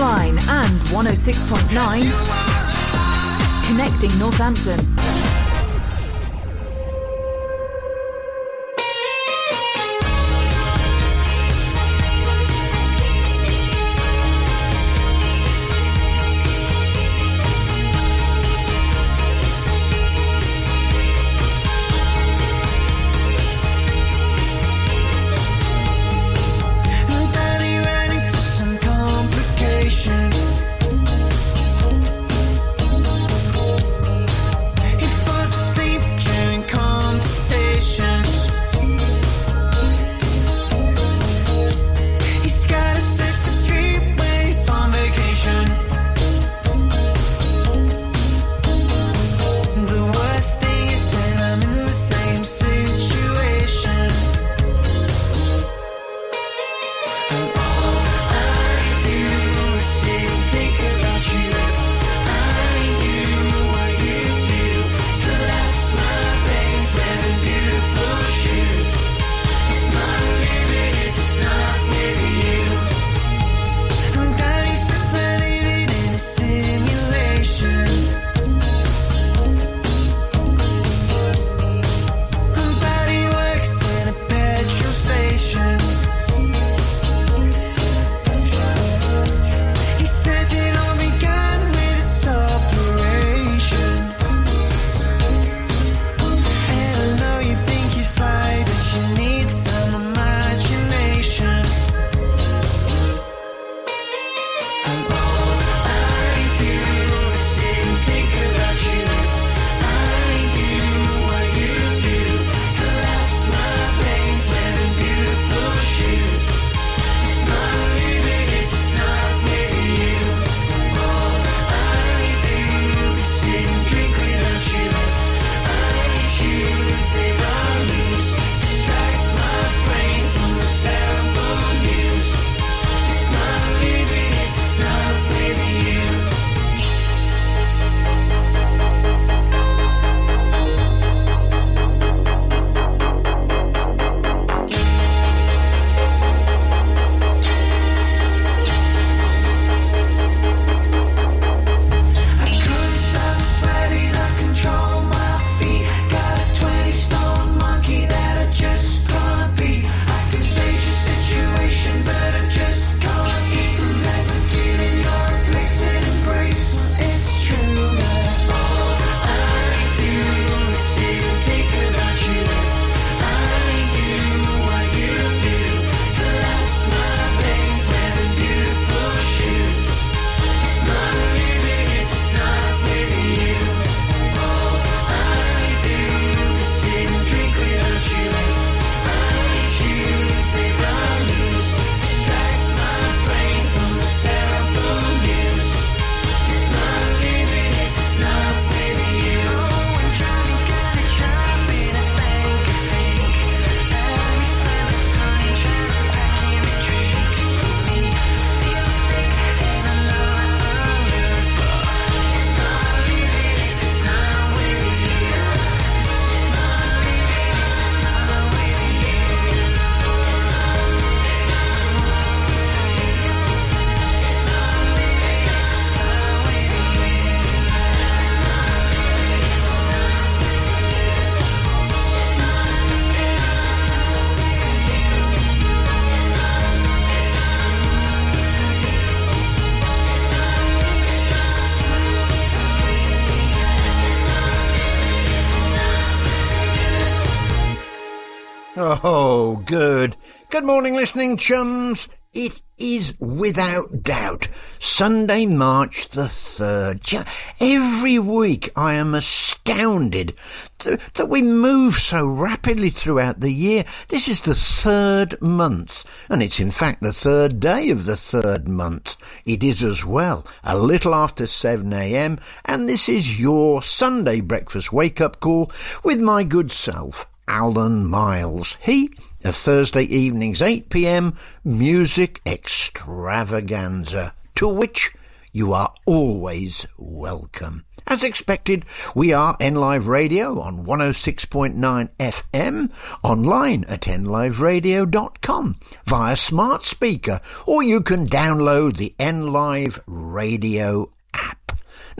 online and 106.9. Connecting Northampton. Good. Good morning, listening chums. It is without doubt Sunday, March the 3rd. Every week I am astounded th- that we move so rapidly throughout the year. This is the third month, and it's in fact the third day of the third month. It is as well, a little after 7am, and this is your Sunday breakfast wake up call with my good self, Alan Miles. He of Thursday evenings 8pm music extravaganza to which you are always welcome. As expected, we are NLive Radio on 106.9 FM, online at nliveradio.com, via smart speaker, or you can download the NLive Radio.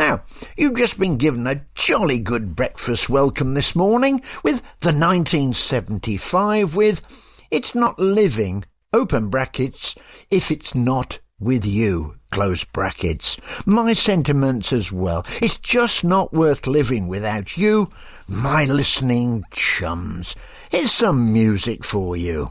Now, you've just been given a jolly good breakfast welcome this morning with the 1975 with It's Not Living, open brackets, if it's not with you, close brackets. My sentiments as well. It's just not worth living without you, my listening chums. Here's some music for you.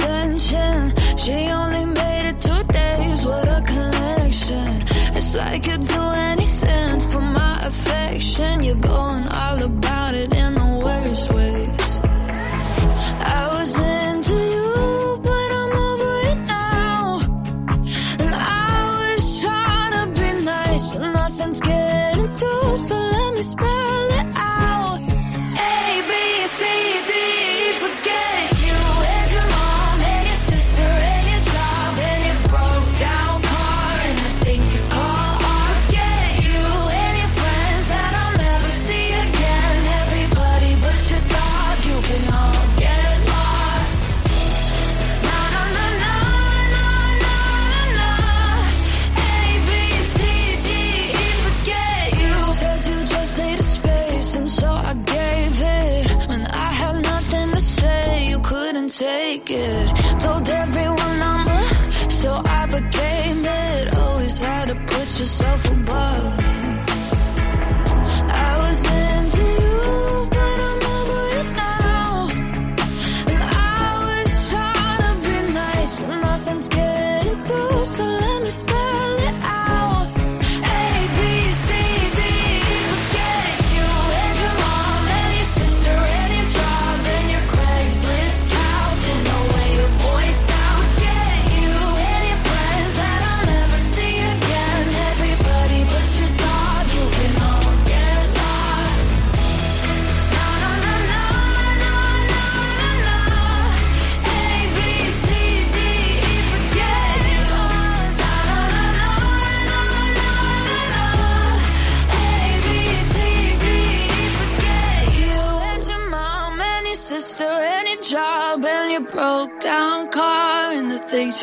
attention. She only made it two days, what a connection. It's like you'd do anything for my affection. You're going all about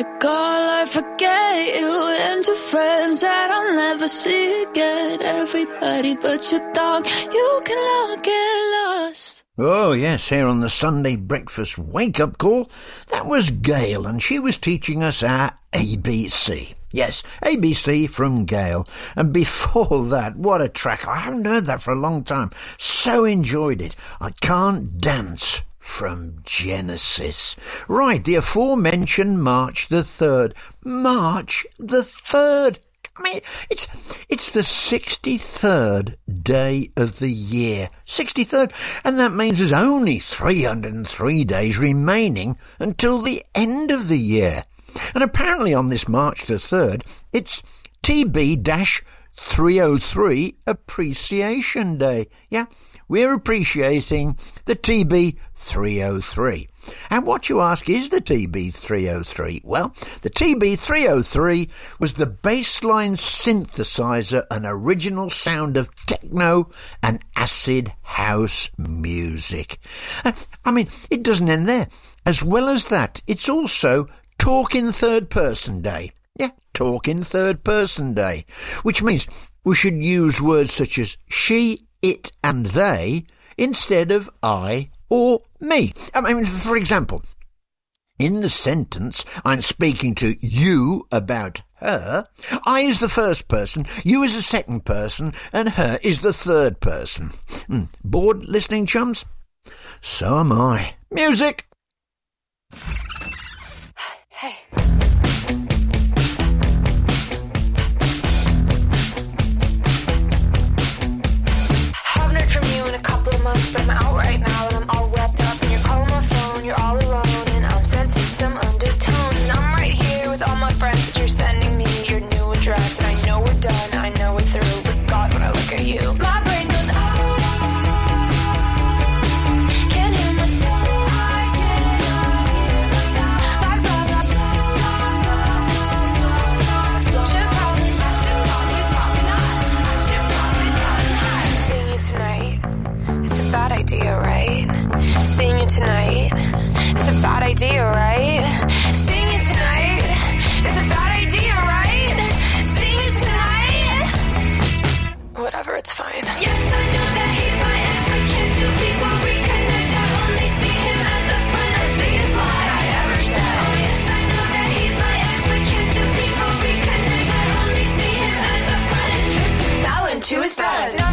you call. I forget you and your friends that I'll never see again. Everybody but your dog, you can all get lost. Oh, yes, here on the Sunday breakfast wake up call. That was Gayle, and she was teaching us our ABC. Yes, ABC from Gayle. And before that, what a track. I haven't heard that for a long time. So enjoyed it. I can't dance from Genesis. Right, the aforementioned March the 3rd. March the 3rd. I mean, it's it's the sixty-third day of the year, sixty-third, and that means there's only three hundred and three days remaining until the end of the year. And apparently, on this March the third, it's TB 303 Appreciation Day. Yeah, we're appreciating the TB 303. And what you ask is the TB 303? Well, the TB 303 was the bassline synthesizer and original sound of techno and acid house music. Uh, I mean, it doesn't end there. As well as that, it's also Talk in Third Person Day. Yeah, Talk in Third Person Day, which means we should use words such as she, it, and they instead of I or me. I mean, for example, in the sentence, I'm speaking to you about her. I is the first person, you is the second person, and her is the third person. Hmm, bored listening, chums? So am I. Music! Hey. Couple of tonight, it's a bad idea, right? Seeing you tonight, it's a bad idea, right? Seeing you tonight, whatever, it's fine. Yes, I know that he's my ex, but can't you two people reconnect? I only see him as a friend, the biggest lie I ever said. Oh, yes, I know that he's my ex, but can't you two people reconnect? I only see him as a friend. His trip to Fallon to his bed. Now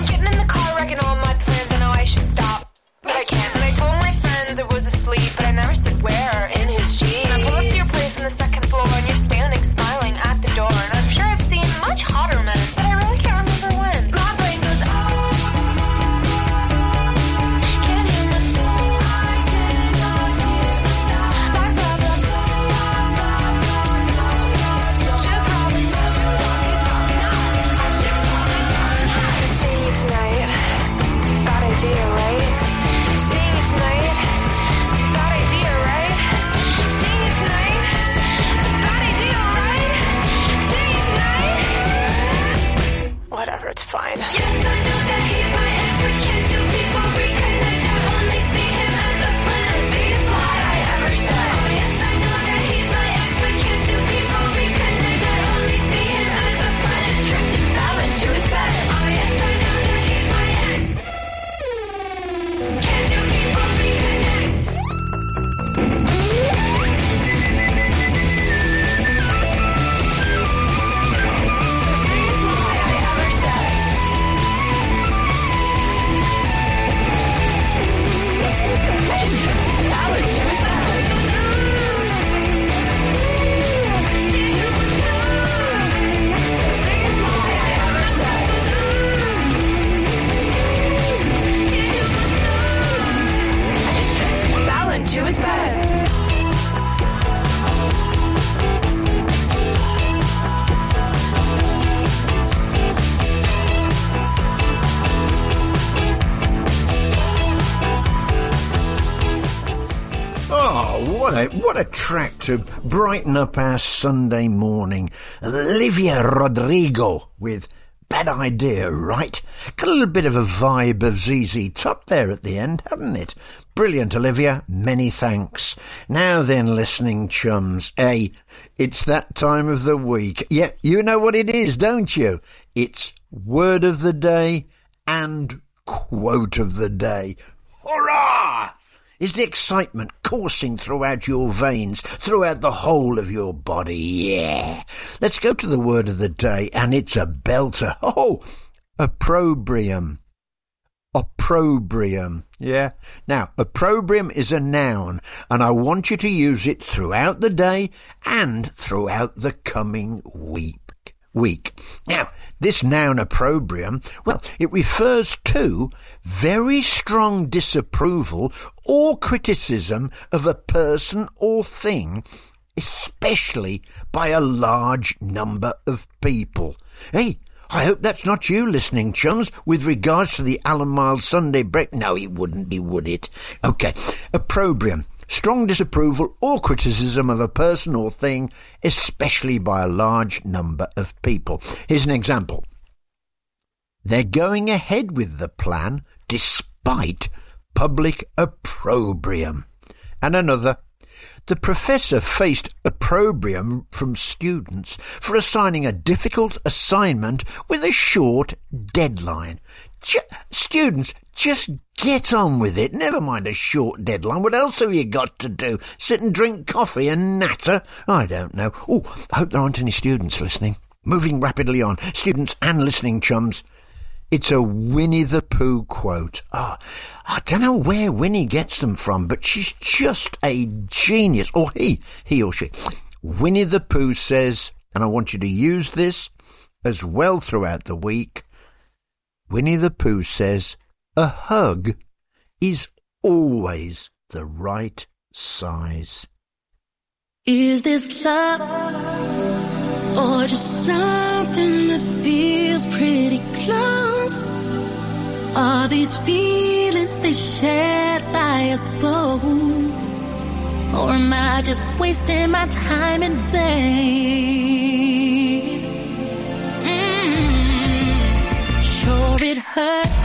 to brighten up our Sunday morning. Olivia Rodrigo with Bad Idea, right? Got a little bit of a vibe of ZZ Top there at the end, hadn't it? Brilliant, Olivia. Many thanks. Now then, listening chums. Hey, it's that time of the week. Yeah, you know what it is, don't you? It's word of the day and quote of the day. Hurrah! Is the excitement coursing throughout your veins, throughout the whole of your body. Yeah. Let's go to the word of the day, and it's a belter. Oh, opprobrium. Opprobrium. Yeah. Now, opprobrium is a noun, and I want you to use it throughout the day and throughout the coming week. Week. Now, this noun opprobrium, well, it refers to very strong disapproval or criticism of a person or thing, especially by a large number of people. Hey, I hope that's not you listening, chums, with regards to the Alan Miles Sunday break. No, it wouldn't be, would it? Okay. Opprobrium. Strong disapproval or criticism of a person or thing, especially by a large number of people. Here's an example. They're going ahead with the plan despite public opprobrium. And another. The professor faced opprobrium from students for assigning a difficult assignment with a short deadline. Ju- students, just get on with it. Never mind a short deadline. What else have you got to do? Sit and drink coffee and natter? I don't know. Oh, I hope there aren't any students listening. Moving rapidly on. Students and listening chums. It's a Winnie the Pooh quote. Ah, I don't know where Winnie gets them from, but she's just a genius. Or he, he or she. Winnie the Pooh says, and I want you to use this as well throughout the week. Winnie the Pooh says, a hug is always the right size. Is this love or just something that feels pretty close? Are these feelings they shared by us both? Or am I just wasting my time in vain? Mm, sure it hurts,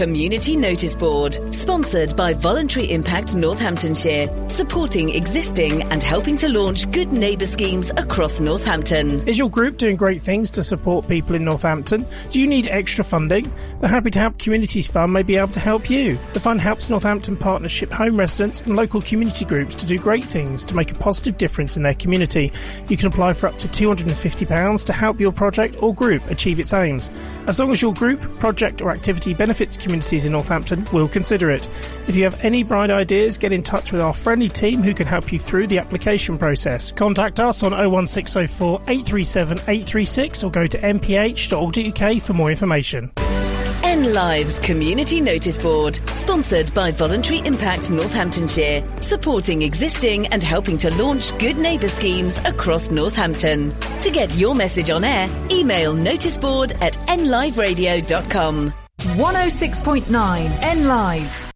Community Notice Board, sponsored by Voluntary Impact Northamptonshire, supporting existing and helping to launch good neighbour schemes across Northampton. Is your group doing great things to support people in Northampton? Do you need extra funding? The Happy to Help Communities Fund may be able to help you. The fund helps Northampton Partnership home residents and local community groups to do great things to make a positive difference in their community. You can apply for up to £250 to help your project or group achieve its aims. As long as your group, project or activity benefits communities in Northampton, we'll consider it. If you have any bright ideas, get in touch with our friendly team who can help you through the application process. Contact us on 01604 837 836 or go to nph.org.uk for more information. N Lives Community Notice Board, sponsored by Voluntary Impact Northamptonshire, supporting existing and helping to launch good neighbour schemes across Northampton. To get your message on air, email noticeboard at nliveradio.com. 106.9 N Live.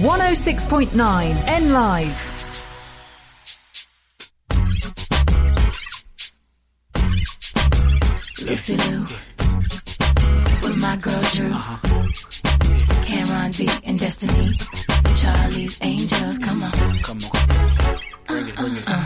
106.9 N Live. Lucy Liu with my girl Drew, Cameron D and Destiny, Charlie's Angels. Come on, come on, bring it, bring it. Uh-uh.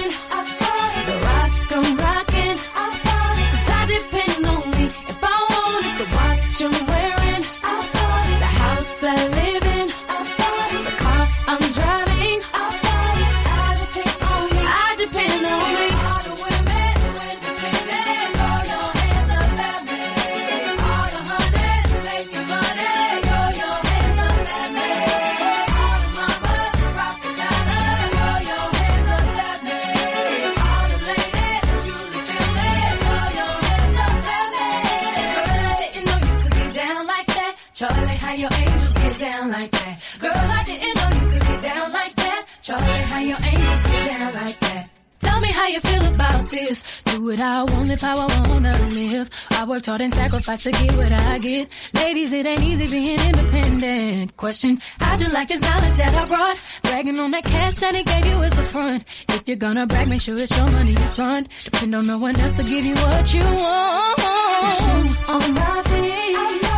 that. Charlie, how your angels get down like that. Tell me how you feel about this. Do what I want, live how I wanna live. I worked hard and sacrificed to get what I get. Ladies, it ain't easy being independent. Question, how'd you like this knowledge that I brought? Bragging on that cash that he gave you is the front. If you're gonna brag, make sure it's your money you front. Depend on no one else to give you what you want. Shoes on my feet.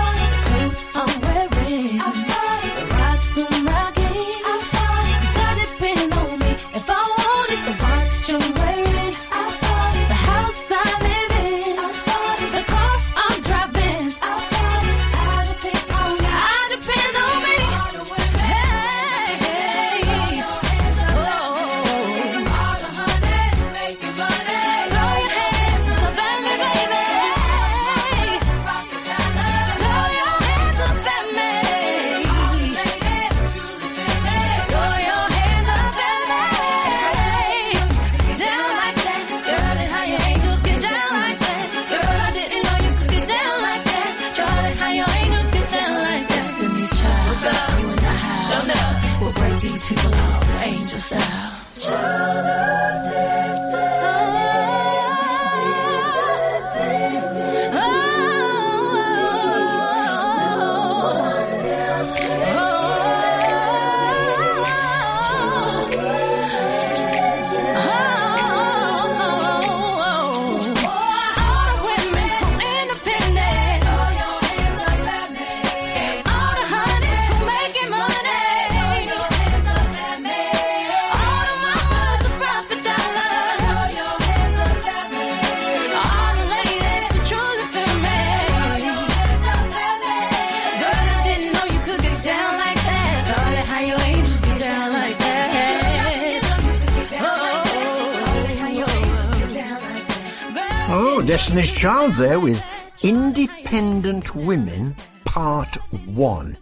Destiny's Child there with Independent Women Part 1.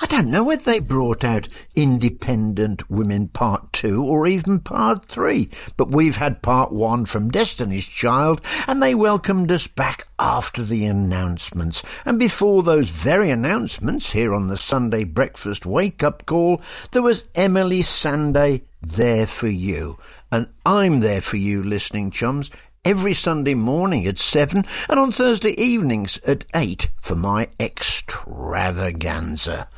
I don't know whether they brought out Independent Women Part 2 or even Part 3, but we've had Part 1 from Destiny's Child and they welcomed us back after the announcements. And before those very announcements here on the Sunday Breakfast Wake Up Call, there was Emeli Sandé there for you. And I'm there for you, listening chums, every Sunday morning at 7 and on Thursday evenings at 8 for my extravaganza.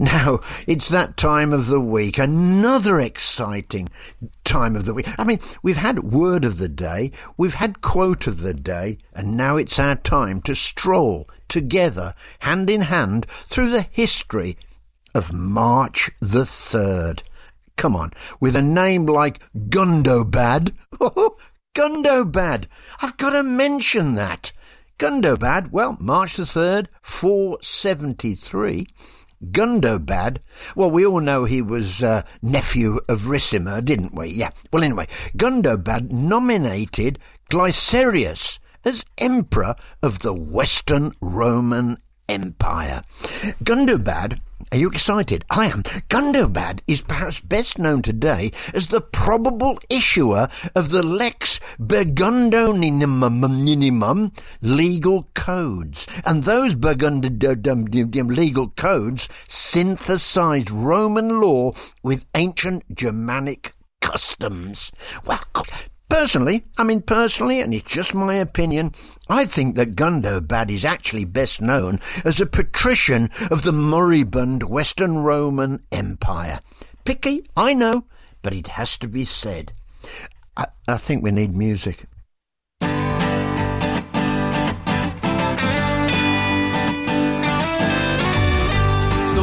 Now, it's that time of the week, another exciting time of the week. I mean, we've had word of the day, we've had quote of the day, and now it's our time to stroll together, hand in hand, through the history of March the 3rd. Come on, with a name like Gundobad. Oh, Gundobad. I've got to mention that. Gundobad, well, March the 3rd, 473. Gundobad, well, we all know he was uh, nephew of Ricimer, didn't we? Yeah. Well, anyway, Gundobad nominated Glycerius as emperor of the Western Roman Empire. Gundobad, are you excited? I am. Gundobad is perhaps best known today as the probable issuer of the Lex Burgundionum legal codes. And those Burgundian legal codes synthesized Roman law with ancient Germanic customs. Well, God, Personally, I mean personally, and it's just my opinion, I think that Gundobad is actually best known as a patrician of the moribund Western Roman Empire. Picky, I know, but it has to be said. I, I think we need music. So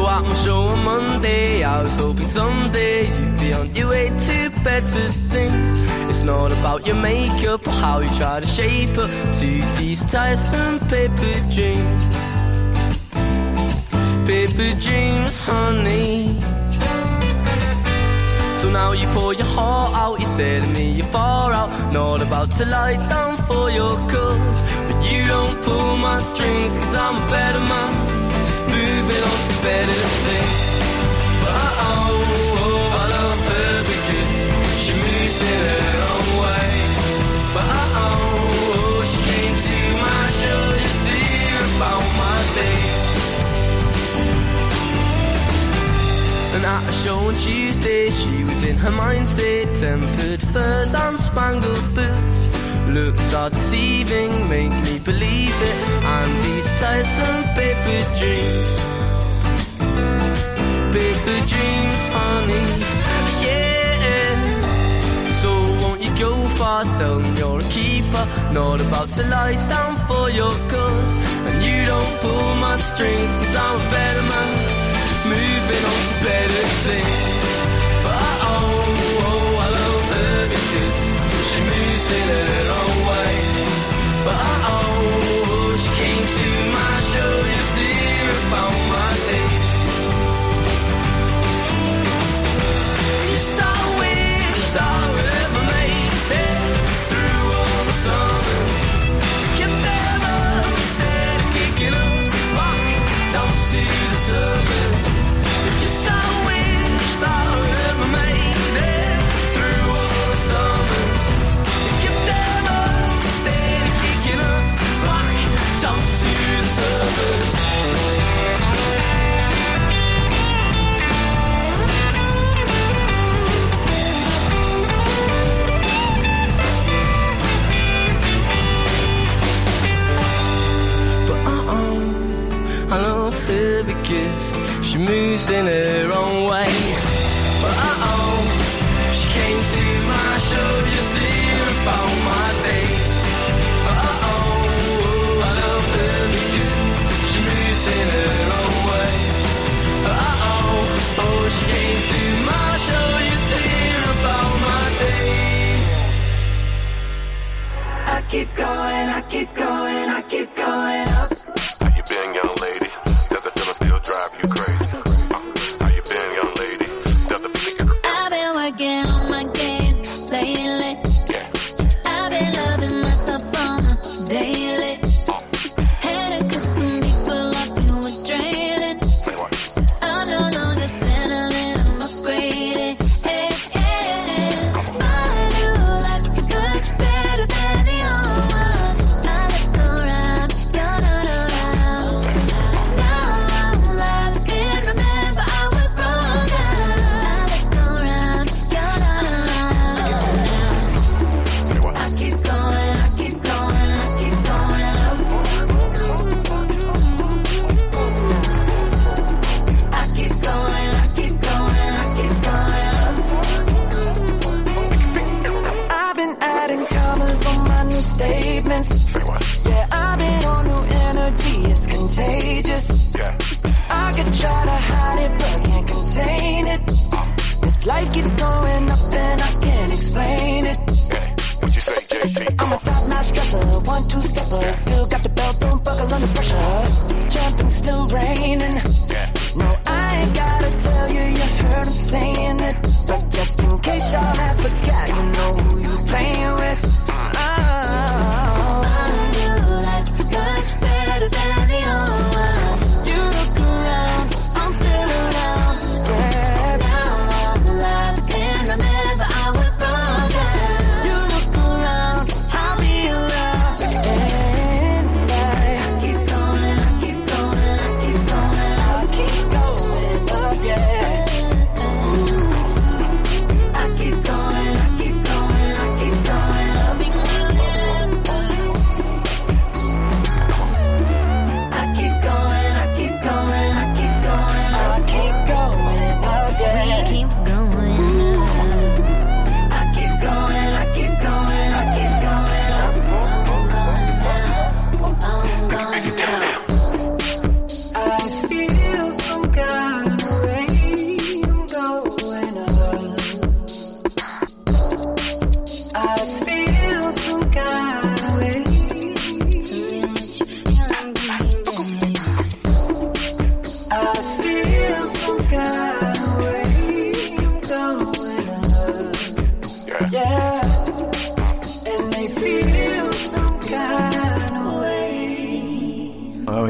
my show on Monday, I was hoping someday you'd be on your way to better things. It's not about your makeup or how you try to shape up to these tiresome paper dreams. Paper dreams, honey. So now you pour your heart out, you're telling me you're far out. Not about to lie down for your cause. But you don't pull my strings, cause I'm a better man. Moving on to better at a show on Tuesday, she was in her mindset, tempered furs and spangled boots. Looks are deceiving, make me believe it. And these paper dreams, paper dreams, honey. Yeah photo, you're a keeper, not about to lie down for your cause. And you don't pull my strings, cause I'm a better man, moving on to better things. But I oh, oh, I love her because she moves in her own way. But I. oh, bushes. She moves in her own way. But uh oh, she came to my show just to hear about my day. But uh oh, I love her because she moves in her own way. But uh oh, oh, she came to my show just to hear about my day. I keep going, I keep going.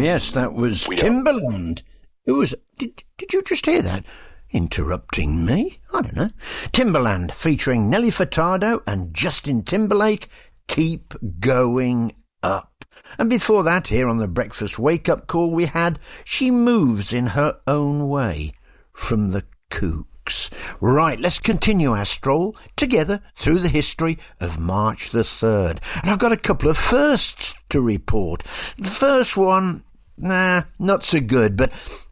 yes, that was we Timbaland. It was. Did, did you just hear that? Interrupting me? I don't know. Timbaland featuring Nelly Furtado and Justin Timberlake. Keep going up. And before that, here on the Breakfast Wake Up Call, we had She Moves in Her Own Way from the Kooks. Right, let's continue our stroll together through the history of March the 3rd. And I've got a couple of firsts to report. The first one Nah, not so good, but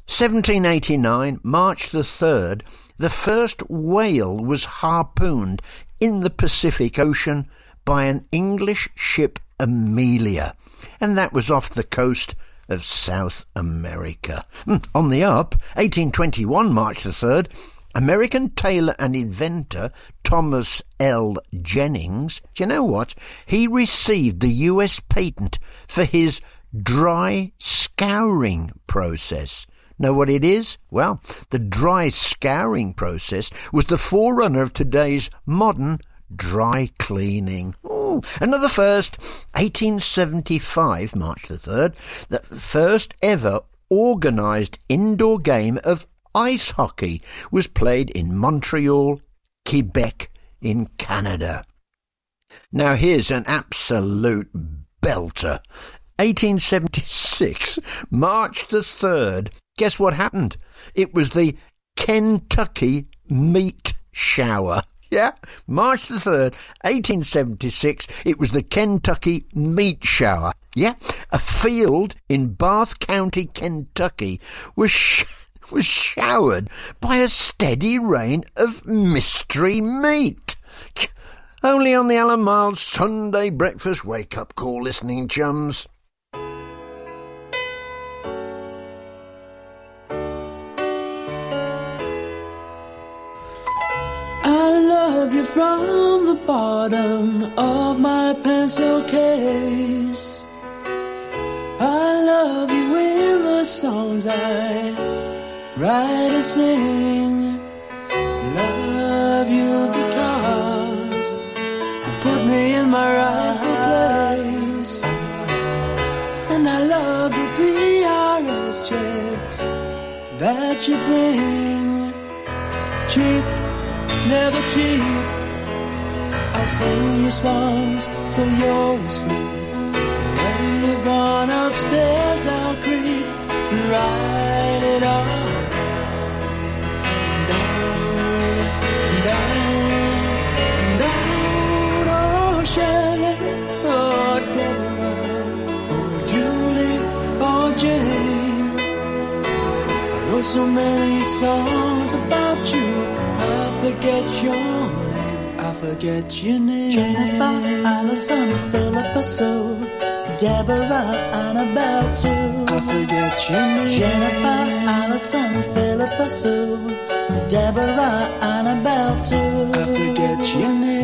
1789, March the 3rd, the first whale was harpooned in the Pacific Ocean by an English ship Amelia, and that was off the coast of South America. Hmm, on the up, 1821, March the 3rd, American tailor and inventor Thomas L. Jennings, do you know what? He received the US patent for his dry scouring process. Know what it is? Well, the dry scouring process was the forerunner of today's modern dry cleaning. Ooh, another first, 1875, March the 3rd, the first ever organised indoor game of ice hockey was played in Montreal, Quebec, in Canada. Now here's an absolute belter. 1876, March the 3rd. Guess what happened? It was the Kentucky meat shower. Yeah, March the 3rd, 1876, it was the Kentucky meat shower. Yeah, a field in Bath County, Kentucky was sh- was showered by a steady rain of mystery meat. Only on the Alan Miles Sunday breakfast wake up call listening chums. Love you from the bottom of my pencil case. I love you in the songs I write and sing. Love you because you put me in my rightful place. And I love the PRS checks that you bring. Cheap never cheap. I'll sing you songs till you're asleep. When you've gone upstairs, I'll creep and write it all down, down, down. Oh, Shelley, oh, Deborah, oh, Julie, oh, Jane. I wrote so many songs about you. I forget your name. I forget your name. Jennifer, Allison, Philippa Sue, Deborah, Annabelle Sue. I forget your name. Jennifer, Allison, Philippa Sue, Deborah, Annabelle Sue. I forget your name.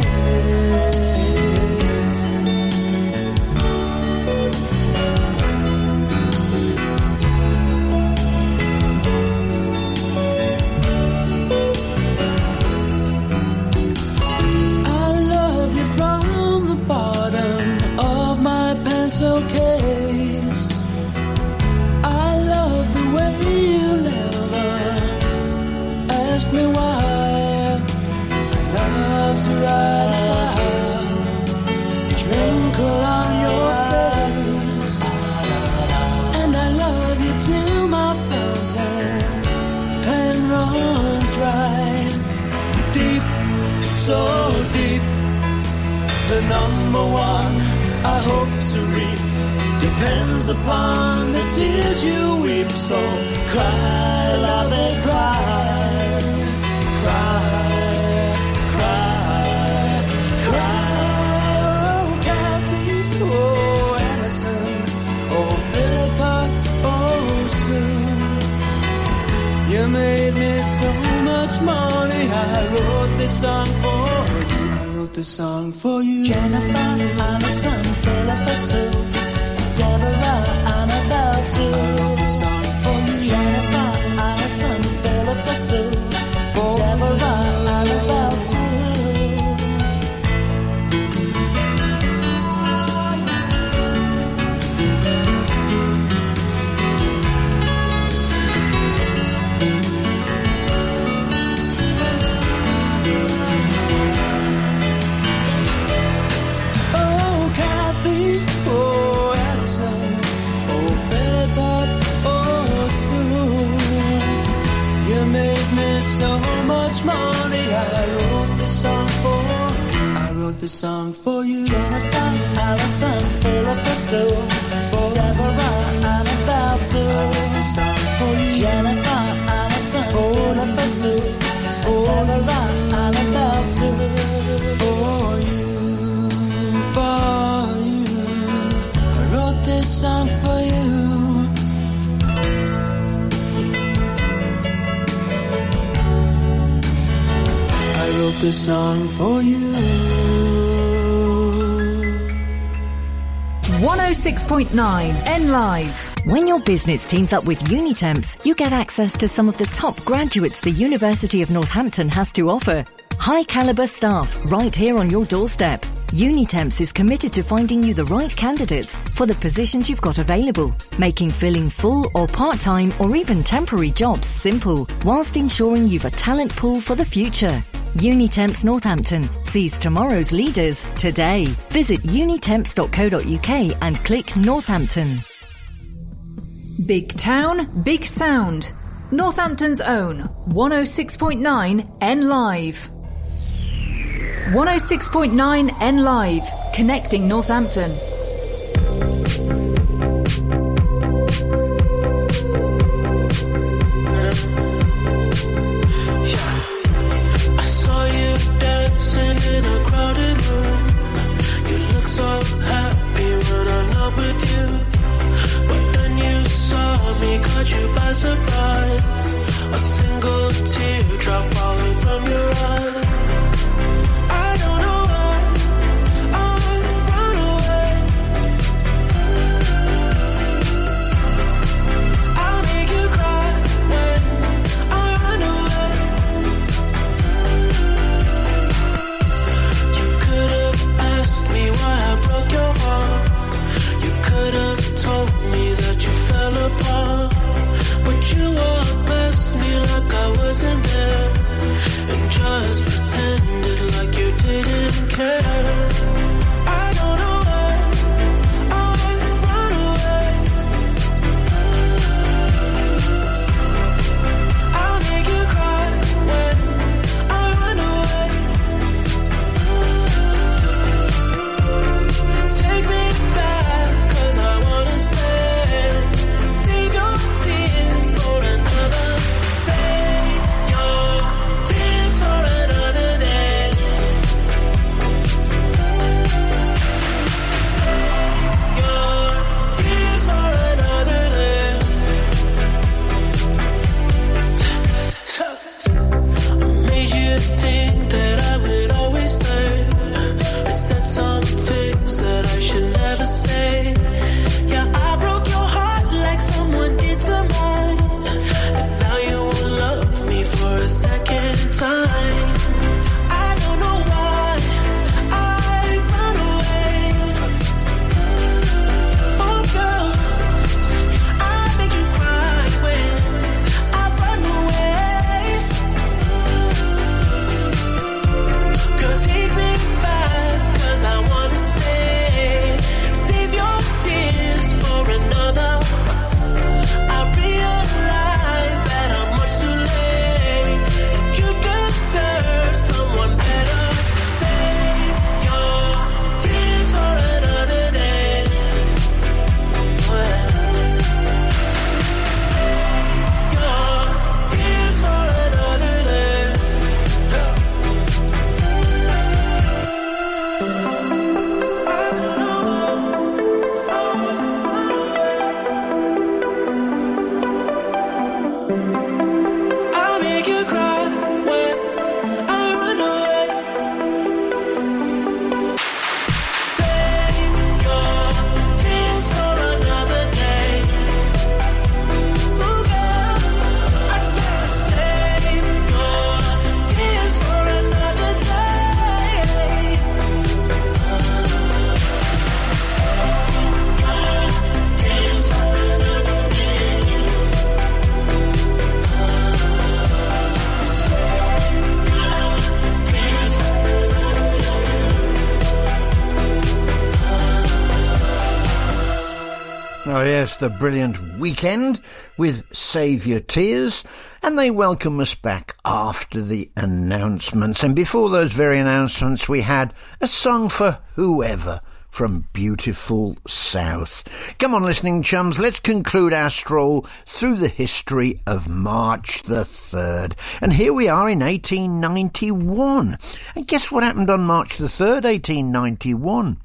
how I wrote this song for. I wrote this song for you. Jennifer, Allison, Philip, and For Deborah, I'm about song for you. Jennifer, Allison, Philip, and For Deborah, I'm. For you, for you. I wrote this song for you. 106.9 N Live. When your business teams up with Unitemps, you get access to some of the top graduates the University of Northampton has to offer. High caliber staff right here on your doorstep. Unitemps is committed to finding you the right candidates for the positions you've got available, making filling full or part-time or even temporary jobs simple, whilst ensuring you've a talent pool for the future. Unitemps Northampton sees tomorrow's leaders today. Visit unitemps.co.uk and click Northampton. Big town, big sound. Northampton's own 106.9 N Live. 106.9 N Live, connecting Northampton. I saw you dancing in a crowded room. You look so happy when I'm not with you. But then you saw me, caught you by surprise. A single teardrop falling from your eye. The brilliant Weeknd with Save Your Tears, and they welcome us back after the announcements. And before those very announcements, we had a song for whoever from beautiful South. Come on, listening chums, let's conclude our stroll through the history of March the 3rd. And here we are in 1891. And guess what happened on March the 3rd, 1891?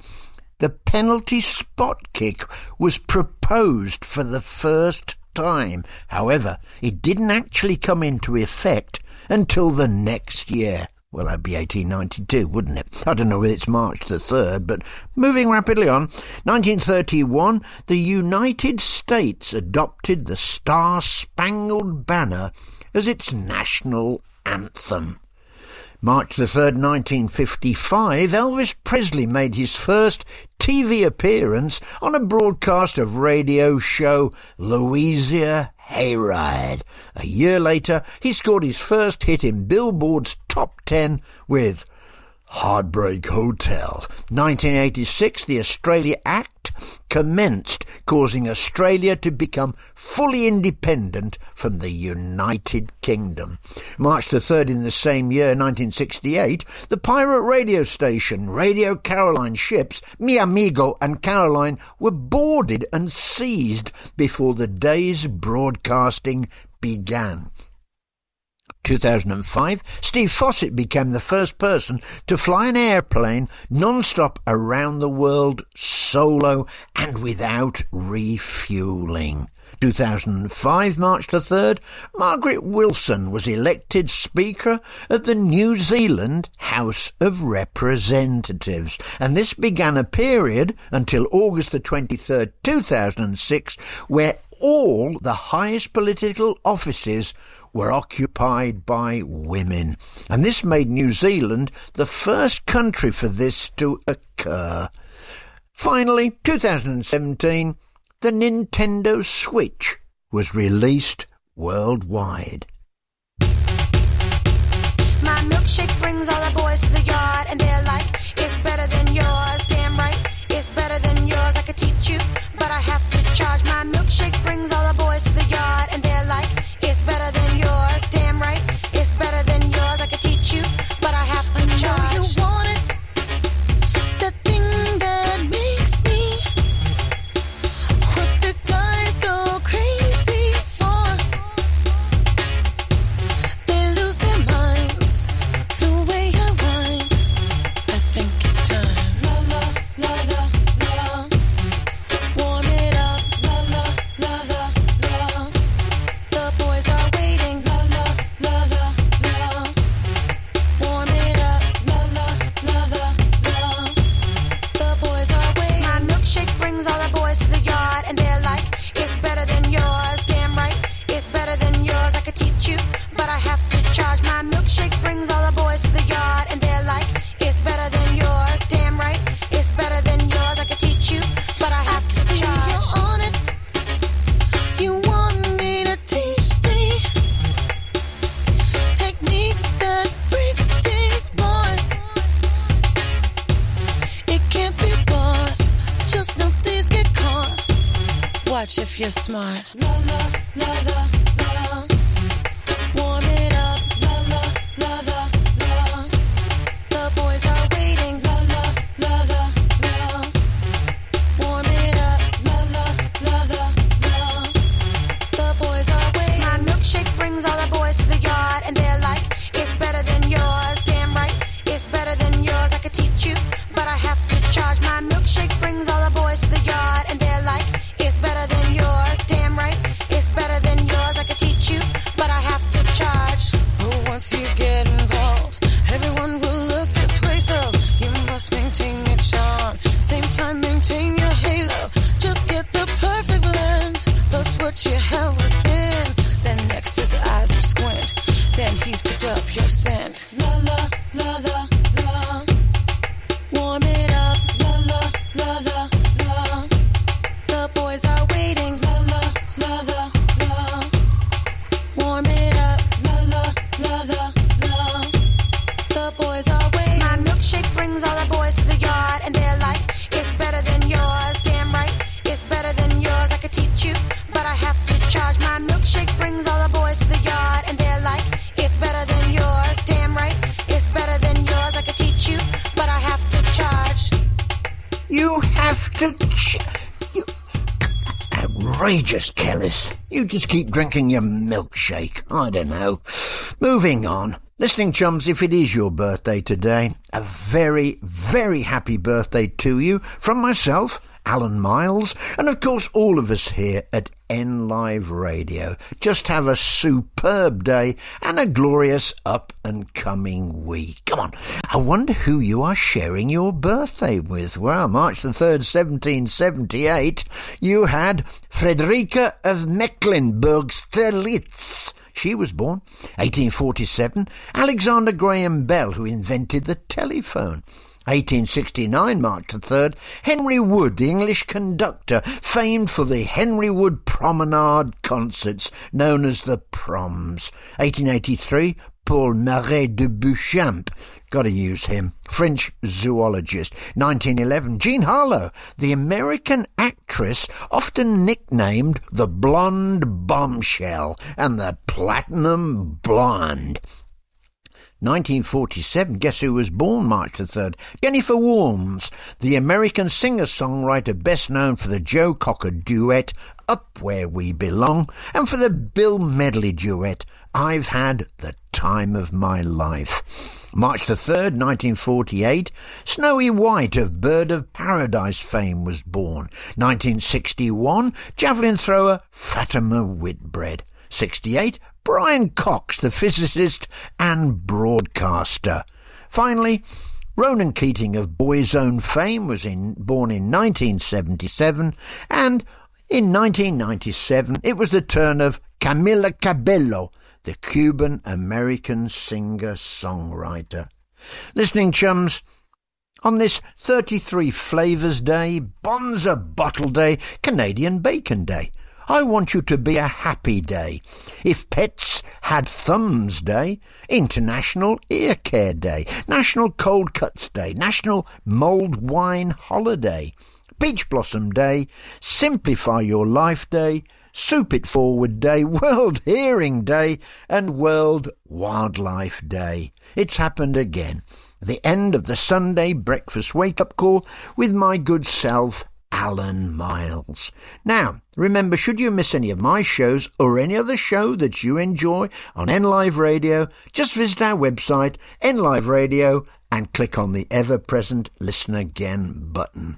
The penalty spot kick was proposed for the first time. However, it didn't actually come into effect until the next year. Well, that'd be 1892, wouldn't it? I don't know whether it's March the 3rd, but moving rapidly on. 1931, the United States adopted the Star Spangled Banner as its national anthem. March the 3rd, 1955, Elvis Presley made his first TV appearance on a broadcast of radio show Louisiana Hayride. A year later, he scored his first hit in Billboard's top 10 with Heartbreak Hotel. 1986, the Australia Act commenced, causing Australia to become fully independent from the United Kingdom. March the 3rd in the same year, 1968, the pirate radio station Radio Caroline ships, Mi Amigo and Caroline, were boarded and seized before the day's broadcasting began. 2005, Steve Fossett became the first person to fly an airplane non-stop around the world solo and without refueling. 2005, March the 3rd, Margaret Wilson was elected Speaker of the New Zealand House of Representatives, and this began a period until August the 23rd, 2006, where all the highest political offices were occupied by women. And this made New Zealand the first country for this to occur. Finally, 2017, the Nintendo Switch was released worldwide. My milkshake brings all the boys to the yard, and they're like, it's better than yours. Damn right, it's better than yours. I could teach you, but I have to charge. My milkshake brings all the boys You just keep drinking your milkshake. I don't know. Moving on. Listening chums, if it is your birthday today, a very, very happy birthday to you from myself Alan Miles, and of course all of us here at N Live Radio. Just have a superb day and a glorious up and coming week. Come on, I wonder who you are sharing your birthday with. Well, March the 3rd, 1778, you had Frederica of Mecklenburg-Strelitz. She was born. 1847, Alexander Graham Bell, who invented the telephone. 1869, March the 3rd, Henry Wood, the English conductor, famed for the Henry Wood Promenade concerts, known as the Proms. 1883, Paul Marais de Beauchamp, Got to use him. French zoologist. 1911. Jean Harlow, the American actress often nicknamed the Blonde Bombshell and the Platinum Blonde. 1947, guess who was born March the 3rd? Jennifer Warnes, the American singer-songwriter best known for the Joe Cocker duet, Up Where We Belong, and for the Bill Medley duet, I've Had the Time of My Life. March the 3rd, 1948, Snowy White of Bird of Paradise fame was born. 1961, javelin thrower Fatima Whitbread. 68, Brian Cox, the physicist and broadcaster. Finally, Ronan Keating of Boyzone fame was in, born in 1977, and in 1997 it was the turn of Camila Cabello, the Cuban American singer songwriter. Listening chums, on this 33 Flavours Day, Bonza Bottle Day, Canadian Bacon Day, I want you to be a happy day. If pets had thumbs day, International Ear Care Day, National Cold Cuts Day, National Mulled Wine Holiday, Peach Blossom Day, Simplify Your Life Day, Soup It Forward Day, World Hearing Day, and World Wildlife Day. It's happened again. The end of the Sunday breakfast wake-up call with my good self, Alan Miles. Now, remember, should you miss any of my shows or any other show that you enjoy on NLive Radio, just visit our website, NLive Radio, and click on the ever-present Listen Again button.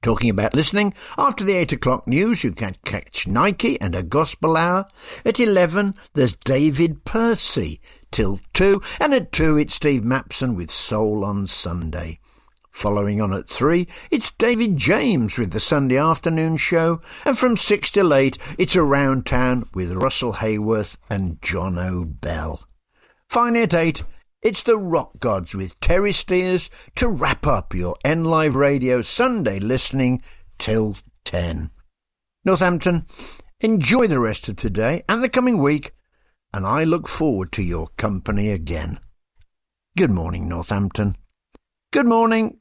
Talking about listening, after the 8 o'clock news you can catch Nike and a gospel hour. At 11 there's David Percy, till 2, and at 2 it's Steve Mapson with Soul on Sunday. Following on at 3, it's David James with the Sunday afternoon show, and from 6 till 8, it's Around Town with Russell Hayworth and John O'Bell. Finally at 8, it's the Rock Gods with Terry Steers to wrap up your NLive Radio Sunday listening till 10. Northampton, enjoy the rest of today and the coming week, and I look forward to your company again. Good morning, Northampton. Good morning.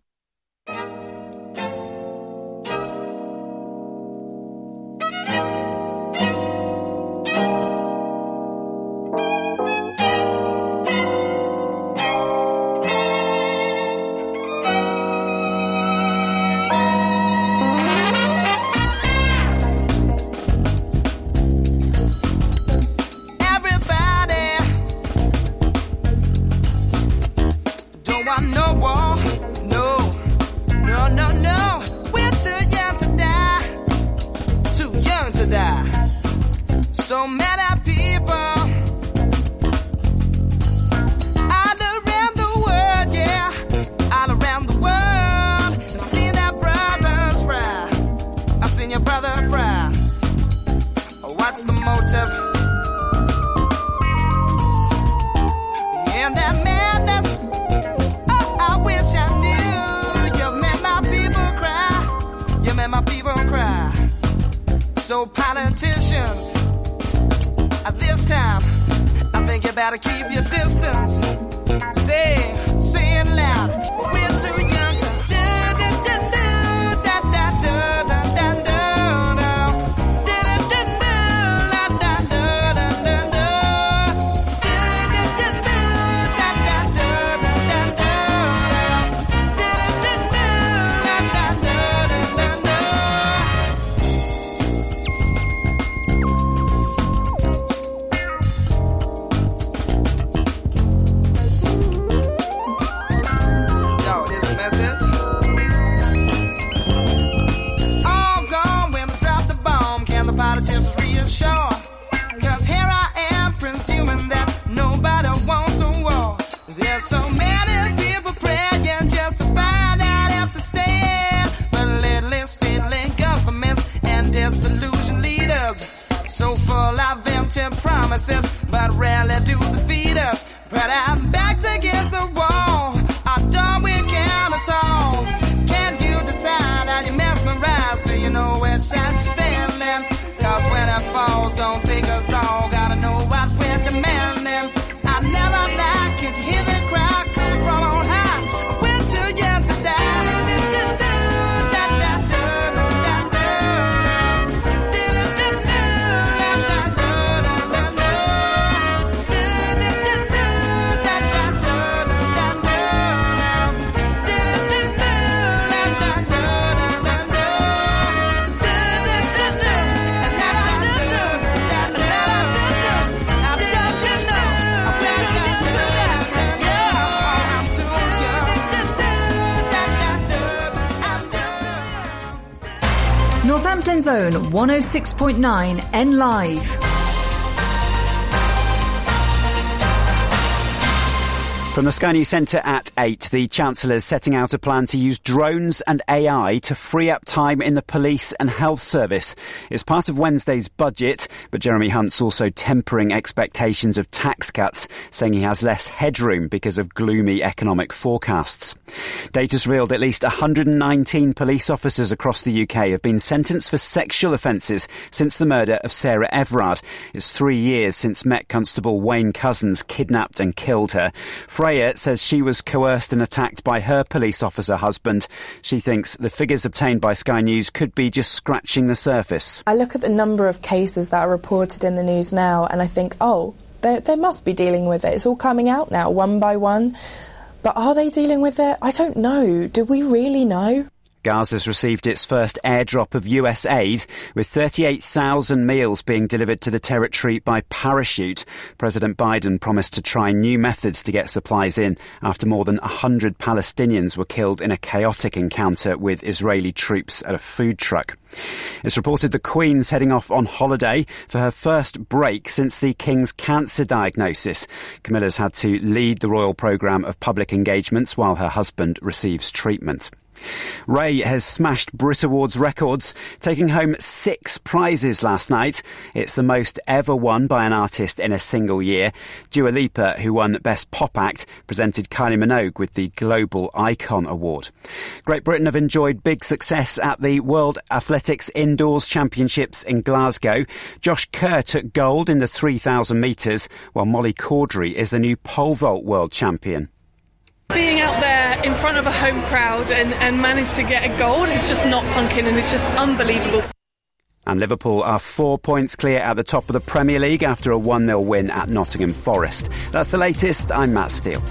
106.9 N Live. From the Sky News Centre at 8, the Chancellor is setting out a plan to use drones and AI to free up time in the police and health service. It's part of Wednesday's budget, but Jeremy Hunt's also tempering expectations of tax cuts, saying he has less headroom because of gloomy economic forecasts. Data's revealed at least 119 police officers across the UK have been sentenced for sexual offences since the murder of Sarah Everard. It's three years since Met Constable Wayne Couzens kidnapped and killed her. Freya says she was coerced and attacked by her police officer husband. She thinks the figures obtained by Sky News could be just scratching the surface. I look at the number of cases that are reported in the news now and I think, oh, they, they must be dealing with it. It's all coming out now, one by one. But are they dealing with it? I don't know. Do we really know? Gaza's received its first airdrop of US aid, with 38,000 meals being delivered to the territory by parachute. President Biden promised to try new methods to get supplies in after more than 100 Palestinians were killed in a chaotic encounter with Israeli troops at a food truck. It's reported the Queen's heading off on holiday for her first break since the King's cancer diagnosis. Camilla's had to lead the royal programme of public engagements while her husband receives treatment. Raye has smashed Brit Awards records, taking home six prizes last night. It's the most ever won by an artist in a single year. Dua Lipa, who won Best Pop Act, presented Kylie Minogue with the Global Icon Award. Great Britain have enjoyed big success at the World Athletics Indoors Championships in Glasgow. Josh Kerr took gold in the 3,000 metres, while Molly Caudery is the new pole vault world champion. Being out there in front of a home crowd and, and manage to get a goal, it's just not sunk in and it's just unbelievable. And Liverpool are four points clear at the top of the Premier League after a 1 0 win at Nottingham Forest. That's the latest. I'm Matt Steele.